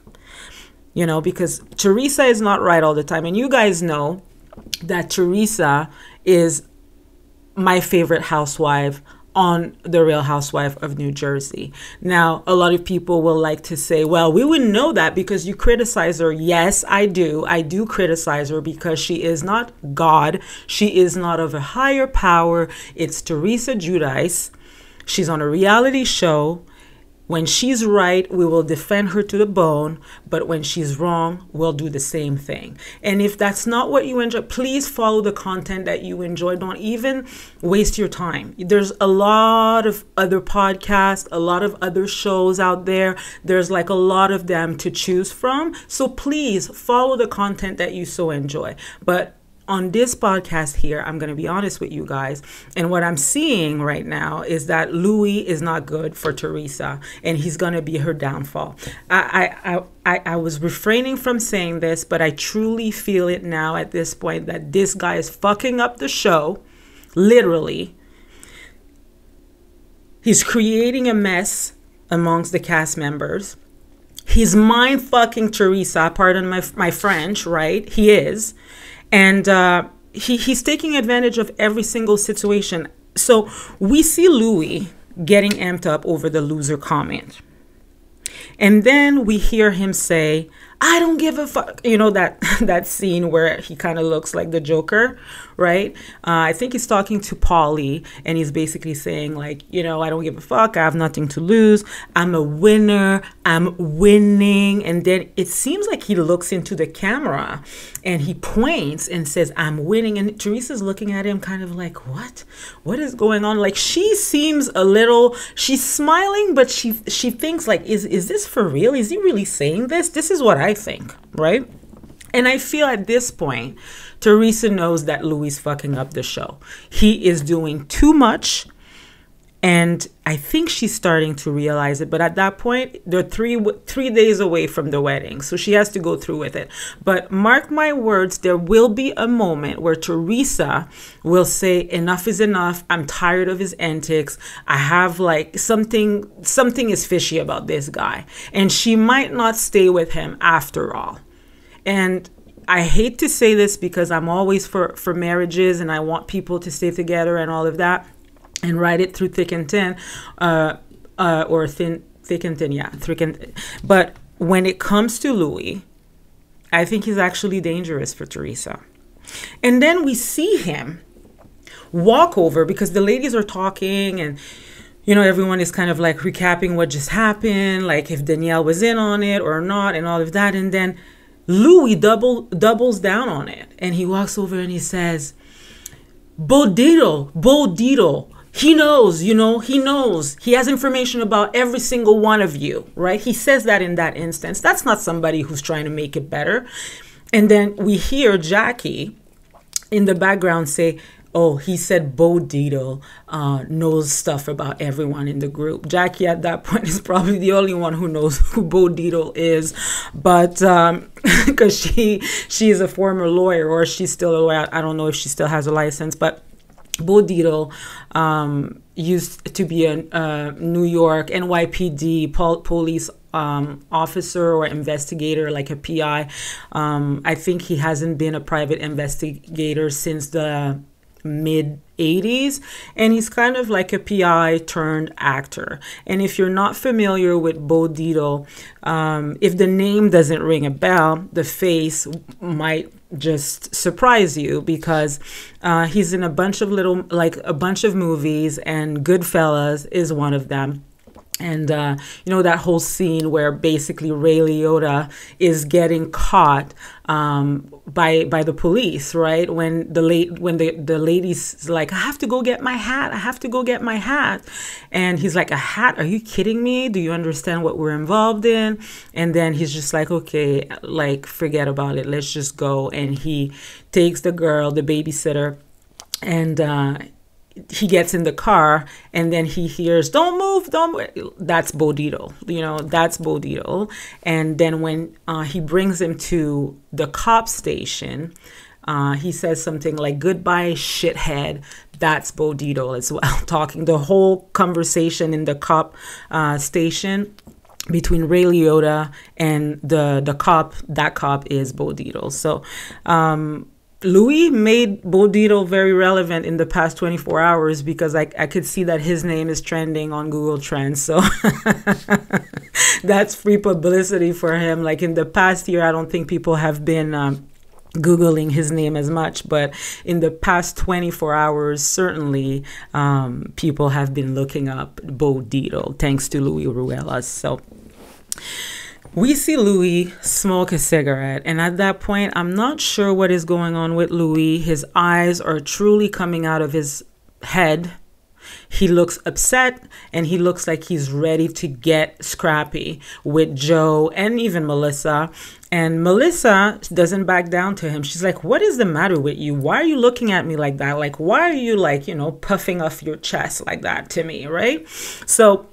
You know, because Teresa is not right all the time. And you guys know that Teresa is my favorite housewife on The Real Housewife of New Jersey. Now, a lot of people will like to say, well, we wouldn't know that because you criticize her. Yes, I do. I do criticize her because she is not God. She is not of a higher power. It's Teresa Giudice. She's on a reality show. When she's right, we will defend her to the bone, but when she's wrong, we'll do the same thing. And if that's not what you enjoy, please follow the content that you enjoy. Don't even waste your time. There's a lot of other podcasts, a lot of other shows out there. There's like a lot of them to choose from. So please follow the content that you so enjoy. But on this podcast here, I'm going to be honest with you guys. And what I'm seeing right now is that Louis is not good for Teresa and he's going to be her downfall. I, I, I, I was refraining from saying this, but I truly feel it now at this point that this guy is fucking up the show, literally. He's creating a mess amongst the cast members. He's mind fucking Teresa, pardon my, my French, right? He is and uh, he, he's taking advantage of every single situation. So we see Louis getting amped up over the loser comment. And then we hear him say, I don't give a fuck. You know that [laughs] that scene where he kind of looks like the Joker, right? Uh, I think he's talking to Paulie, and he's basically saying like, you know, I don't give a fuck. I have nothing to lose. I'm a winner. I'm winning. And then it seems like he looks into the camera, and he points and says, "I'm winning." And Teresa's looking at him, kind of like, what? What is going on? Like she seems a little. She's smiling, but she she thinks like, is is this for real? Is he really saying this? This is what I think, right? And I feel at this point, Teresa knows that Louis fucking up the show. He is doing too much. And I think she's starting to realize it. But at that point, they're three three days away from the wedding, so she has to go through with it. But mark my words, there will be a moment where Teresa will say, "Enough is enough. I'm tired of his antics. I have like something something is fishy about this guy," and she might not stay with him after all. And I hate to say this because I'm always for for marriages and I want people to stay together and all of that and ride it through thick and thin, uh, uh, or thin, thick and thin, yeah, thick and. But when it comes to Louis, I think he's actually dangerous for Teresa. And then we see him walk over because the ladies are talking and you know everyone is kind of like recapping what just happened like if danielle was in on it or not and all of that and then louis double doubles down on it and he walks over and he says Bo Dietl bodito he knows, you know, he knows. He has information about every single one of you, right? He says that in that instance. That's not somebody who's trying to make it better. And then we hear Jackie in the background say, Oh, he said Bo Dietl uh, knows stuff about everyone in the group. Jackie at that [laughs] point is probably the only one who knows who Bo Dietl is, but because um, [laughs] she she is a former lawyer or she's still a lawyer. I don't know if she still has a license, but Bo um, used to be a, a New York NYPD pol- police um, officer or investigator, like a PI. Um, I think he hasn't been a private investigator since the mid 80s and he's kind of like a PI turned actor. And if you're not familiar with Bo Dietl, um, if the name doesn't ring a bell, the face might just surprise you because uh, he's in a bunch of little, like a bunch of movies, and Goodfellas is one of them and uh, you know that whole scene where basically Ray Liotta is getting caught um, by by the police, right? When the late when the the lady's like, I have to go get my hat. I have to go get my hat, and he's like, a hat? Are you kidding me? Do you understand what we're involved in? And then he's just like, okay, like forget about it. Let's just go. And he takes the girl, the babysitter, and uh, he gets in the car and then he hears don't move don't move. that's Bo Dietl you know that's Bo Dietl and then when uh, he brings him to the cop station uh, he says something like goodbye shithead. That's Bo Dietl as well [laughs] talking the whole conversation in the cop uh, station between Ray Liotta and the the cop that cop is Bo Dietl so um, Louis made Bo Dietl very relevant in the past 24 hours because I, I could see that his name is trending on Google Trends. So [laughs] that's free publicity for him. Like in the past year, I don't think people have been um, Googling his name as much, but in the past 24 hours, certainly um, people have been looking up Bo Dietl thanks to Louis Ruelas. So we see Louis smoke a cigarette, and at that point, I'm not sure what is going on with Louis. His eyes are truly coming out of his head. He looks upset and he looks like he's ready to get scrappy with Joe and even Melissa. And Melissa doesn't back down to him. She's like, What is the matter with you? Why are you looking at me like that? Like, why are you, like, you know, puffing off your chest like that to me, right? So,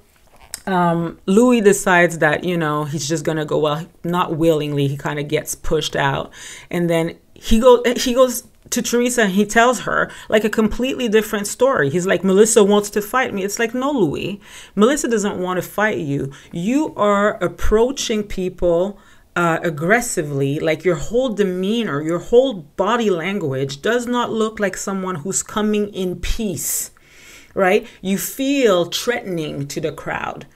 um, Louis decides that you know he's just gonna go. Well, not willingly, he kind of gets pushed out, and then he go he goes to Teresa and he tells her like a completely different story. He's like, Melissa wants to fight me. It's like, no, Louis, Melissa doesn't want to fight you. You are approaching people. Uh, aggressively, like your whole demeanor, your whole body language does not look like someone who's coming in peace, right? You feel threatening to the crowd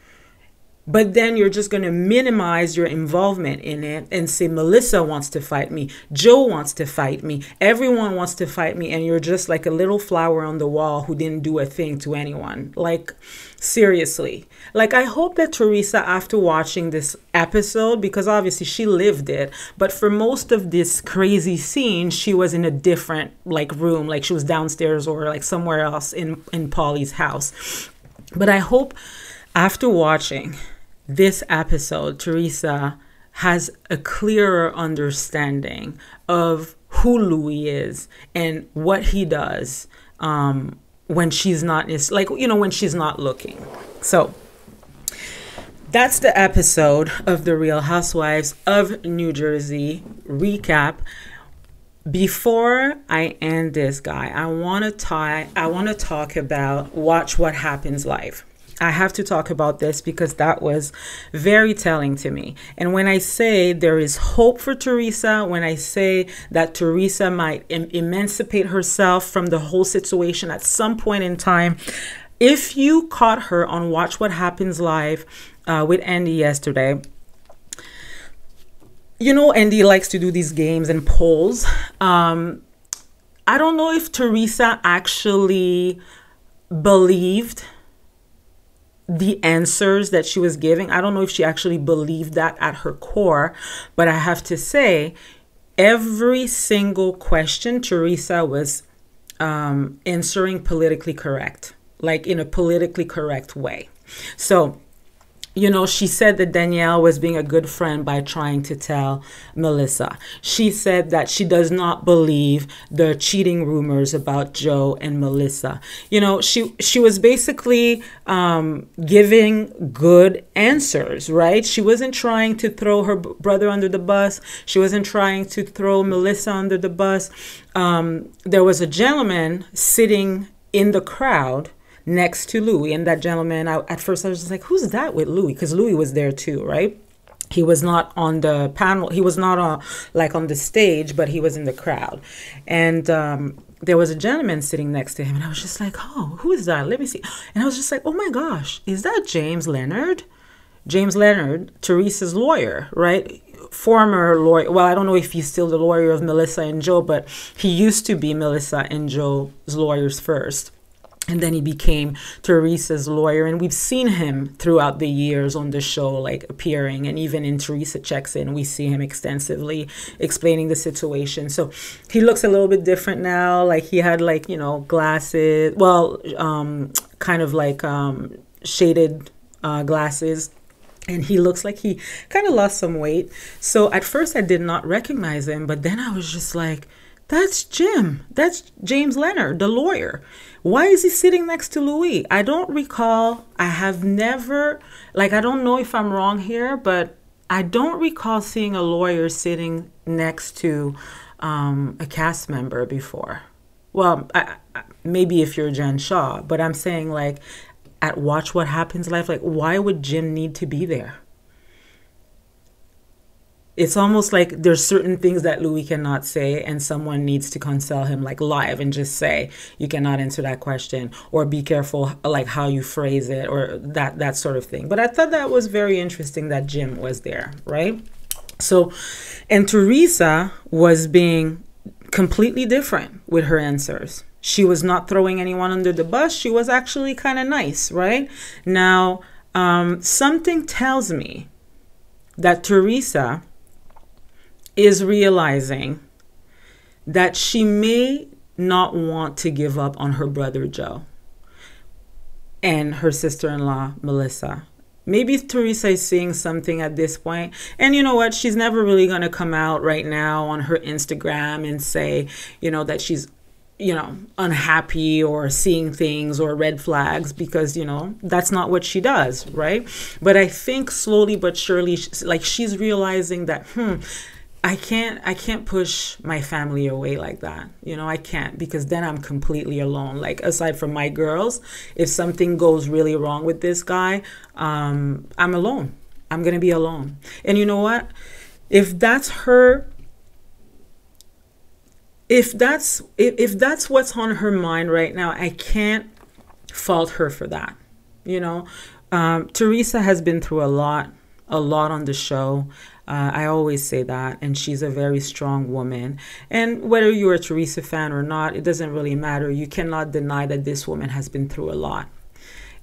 but then you're just going to minimize your involvement in it and say melissa wants to fight me. Joe wants to fight me. Everyone wants to fight me. And you're just like a little flower on the wall who didn't do a thing to anyone. Like seriously. Like i hope that teresa after watching this episode because obviously she lived it but for most of this crazy scene she was in a different like room like she was downstairs or like somewhere else in in paulie's house. But i hope after watching this episode, Teresa has a clearer understanding of who Louis is and what he does um, when she's not like you know when she's not looking. So that's the episode of the Real Housewives of New Jersey recap. Before I end this guy, I want to tie I want to talk about Watch What Happens Live. I have to talk about this because that was very telling to me. And when I say there is hope for Teresa, when I say that Teresa might em- emancipate herself from the whole situation at some point in time, if you caught her on Watch What Happens Live uh, with Andy yesterday, you know, Andy likes to do these games and polls. Um, I don't know if Teresa actually believed the answers that she was giving. I don't know if she actually believed that at her core, but I have to say, every single question Teresa was um, answering politically correct, like in a politically correct way. So you know, she said that Danielle was being a good friend by trying to tell Melissa. She said that she does not believe the cheating rumors about Joe and Melissa. You know, she she was basically um, giving good answers, right? She wasn't trying to throw her brother under the bus. She wasn't trying to throw Melissa under the bus. Um, there was a gentleman sitting in the crowd next to Louis. And that gentleman, I, at first I was just like, who's that with Louis? Because Louis was there too, right? He was not on the panel. He was not on like on the stage, but he was in the crowd. And um, there was a gentleman sitting next to him, and I was just like, "Oh, who is that? Let me see." And I was just like, "Oh my gosh, is that James Leonard?" James Leonard, Teresa's lawyer, right? Former lawyer. Well, I don't know if he's still the lawyer of Melissa and Joe, but he used to be Melissa and Joe's lawyers first and then he became Teresa's lawyer. And we've seen him throughout the years on the show, like appearing. And even in Teresa Checks In, we see him extensively explaining the situation. So he looks a little bit different now. Like he had, like, you know, glasses, well, um, kind of like um, shaded uh, glasses and he looks like he kind of lost some weight. So at first I did not recognize him, but then I was just like, that's Jim. That's James Leonard, the lawyer. Why is he sitting next to Louis? I don't recall. I have never, like, I don't know if I'm wrong here, but I don't recall seeing a lawyer sitting next to um, a cast member before. Well, I, I, maybe if you're Jen Shah, but I'm saying, like, at Watch What Happens Live, like, why would Jim need to be there? It's almost like there's certain things that Louis cannot say, and someone needs to console him like live and just say you cannot answer that question or be careful like how you phrase it or that that sort of thing. But I thought that was very interesting that Jim was there, right? So, and Teresa was being completely different with her answers. She was not throwing anyone under the bus. She was actually kind of nice, right? Now, um, something tells me that Teresa is realizing that she may not want to give up on her brother Joe and her sister in law Melissa. Maybe Teresa is seeing something at this point. And you know what? She's never really going to come out right now on her Instagram and say, you know, that she's you know, unhappy or seeing things or red flags because, you know, that's not what she does, right? But I think slowly but surely, like she's realizing that, hmm, I can't I can't push my family away like that. You know, I can't because then I'm completely alone. Like aside from my girls, if something goes really wrong with this guy, um, I'm alone. I'm gonna be alone. And you know what? If that's her if that's if, if that's what's on her mind right now, I can't fault her for that. You know, Um, Teresa has been through a lot, a lot on the show. Uh, I always say that, and she's a very strong woman. And whether you're a Teresa fan or not, it doesn't really matter. You cannot deny that this woman has been through a lot.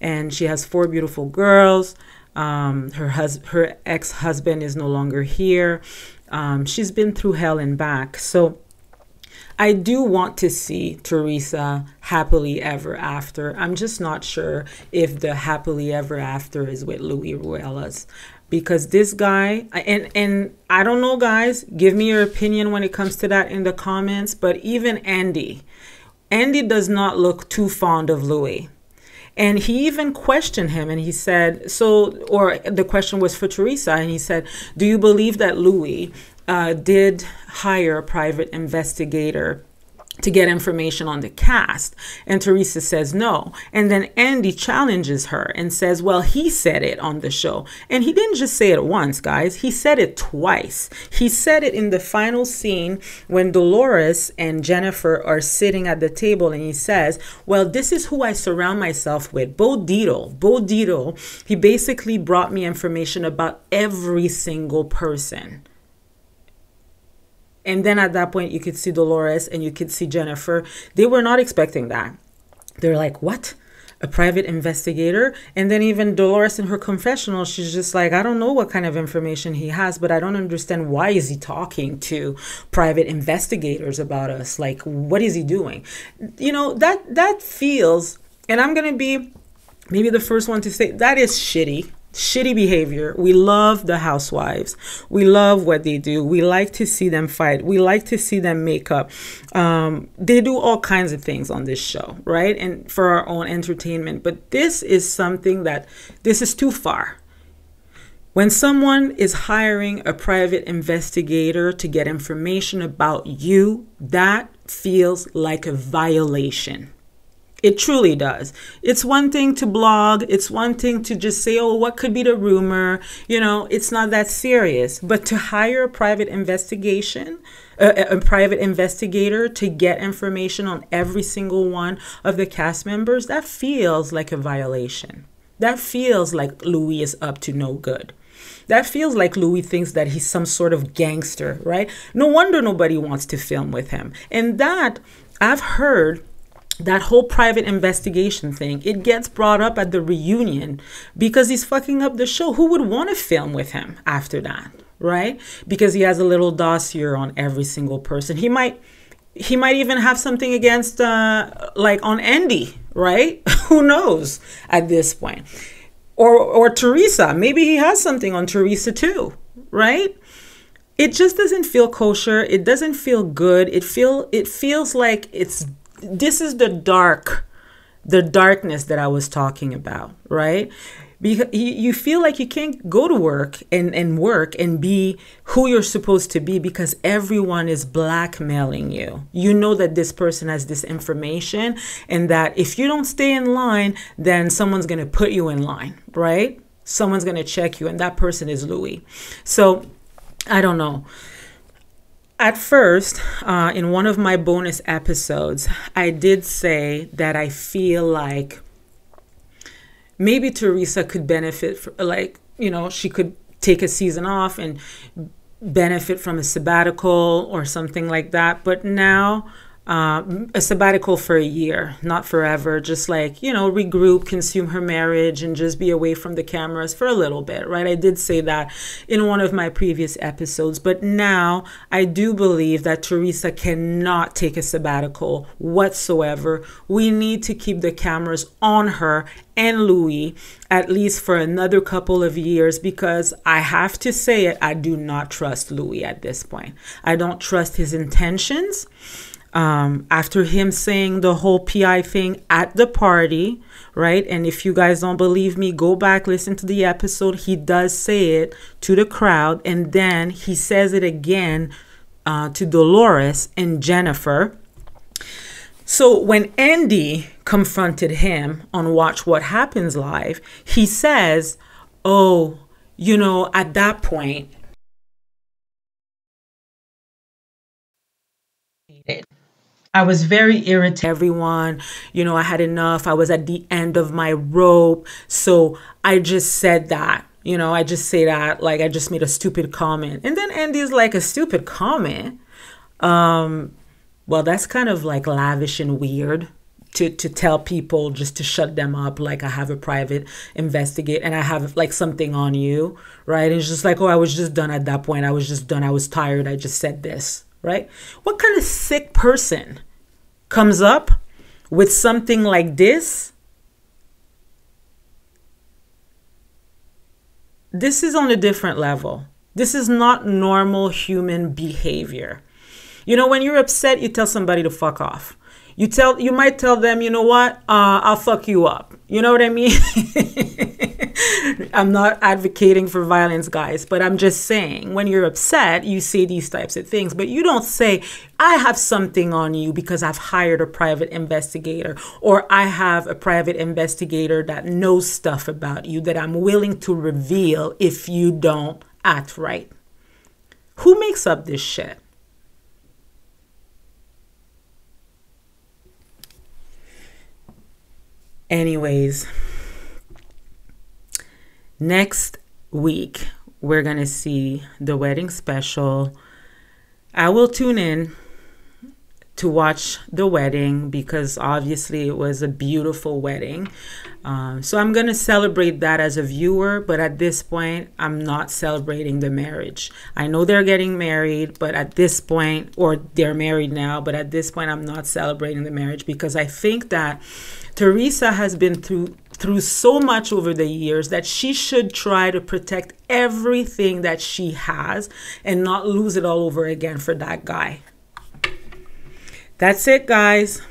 And she has four beautiful girls. Um, her hus- her ex husband is no longer here. Um, she's been through hell and back. So I do want to see Teresa happily ever after. I'm just not sure if the happily ever after is with Louis Ruelas because this guy and and I don't know guys, give me your opinion when it comes to that in the comments, but even Andy Andy does not look too fond of Louis. And he even questioned him and he said, so, or the question was for Teresa, and he said, Do you believe that Louis uh, did hire a private investigator to get information on the cast. And Teresa says no. And then Andy challenges her and says, Well, he said it on the show. And he didn't just say it once, guys, he said it twice. He said it in the final scene when Dolores and Jennifer are sitting at the table and he says, Well, this is who I surround myself with. Bo Dietl. Bo Dietl, he basically brought me information about every single person. And then at that point, you could see Dolores and you could see Jennifer. They were not expecting that. They're like, what? A private investigator? And then even Dolores in her confessional, she's just like, I don't know what kind of information he has, but I don't understand why is he talking to private investigators about us? Like, what is he doing? You know, that that feels, and I'm gonna be maybe the first one to say that is shitty shitty behavior. We love the housewives. We love what they do. We like to see them fight. We like to see them make up. Um, they do all kinds of things on this show, right? And for our own entertainment. But this is something that this is too far. When someone is hiring a private investigator to get information about you, that feels like a violation. It truly does. It's one thing to blog, it's one thing to just say, oh, what could be the rumor? You know, it's not that serious. But to hire a private investigation, a, a, private investigator to get information on every single one of the cast members, that feels like a violation. That feels like Louis is up to no good. That feels like Louis thinks that he's some sort of gangster, right? No wonder nobody wants to film with him. And that I've heard that whole private investigation thing, it gets brought up at the reunion because he's fucking up the show. Who would want to film with him after that, right? Because he has a little dossier on every single person. He might he might even have something against uh like on Andy, right? [laughs] Who knows at this point. Or or Teresa, maybe he has something on Teresa too, right? It just doesn't feel kosher. It doesn't feel good. It feel it feels like it's this is the dark the darkness that I was talking about, right? Because you feel like you can't go to work and, and work and be who you're supposed to be because everyone is blackmailing you. You know that this person has this information and that if you don't stay in line, then someone's going to put you in line, right? Someone's going to check you, and that person is Louis. So I don't know. At first, uh, in one of my bonus episodes, I did say that I feel like maybe Teresa could benefit, for, like, you know, she could take a season off and benefit from a sabbatical or something like that. But now uh, a sabbatical for a year, not forever, just like, you know, regroup, consume her marriage, and just be away from the cameras for a little bit, right? I did say that in one of my previous episodes, but now I do believe that Teresa cannot take a sabbatical whatsoever. We need to keep the cameras on her and Louis at least for another couple of years because I have to say it, I do not trust Louis at this point. I don't trust his intentions um, after him saying the whole PI thing at the party, right? And if you guys don't believe me, go back, listen to the episode. He does say it to the crowd, and then he says it again uh, to Dolores and Jennifer. So when Andy confronted him on Watch What Happens Live, he says, Oh, you know, at that point, I was very irritated. Everyone, you know, I had enough. I was at the end of my rope. So I just said that. You know, I just say that like I just made a stupid comment. And then Andy's like a stupid comment. Um well, that's kind of like lavish and weird to to tell people just to shut them up like I have a private investigate and I have like something on you, right? And it's just like, oh, I was just done at that point. I was just done. I was tired. I just said this, right? What kind of sick person comes up with something like this? This is on a different level. This is not normal human behavior. You know, when you're upset, you tell somebody to fuck off you tell you might tell them you know what uh, i'll fuck you up you know what i mean [laughs] i'm not advocating for violence guys but i'm just saying when you're upset you say these types of things. But you don't say i have something on you because i've hired a private investigator or i have a private investigator that knows stuff about you that i'm willing to reveal if you don't act right. Who makes up this shit? Anyways, next week we're going to see the wedding special. I will tune in to watch the wedding because obviously it was a beautiful wedding. Um, so I'm going to celebrate that as a viewer, but at this point, I'm not celebrating the marriage. I know they're getting married, but at this point, or they're married now, but at this point, I'm not celebrating the marriage because I think that Teresa has been through through so much over the years that she should try to protect everything that she has and not lose it all over again for that guy. That's it, guys.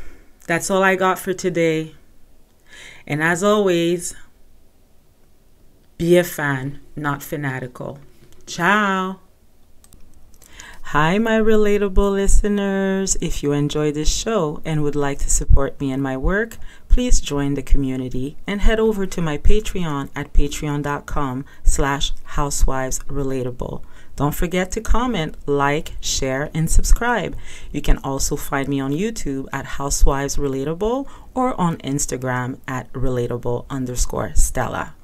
That's all I got for today. And as always, be a fan, not fanatical. Ciao. Hi, my relatable listeners. If you enjoy this show and would like to support me and my work, please join the community and head over to my Patreon at patreon.com slash housewivesrelatable. Don't forget to comment, like, share, and subscribe. You can also find me on YouTube at Housewives Relatable or on Instagram at relatable underscore Stella.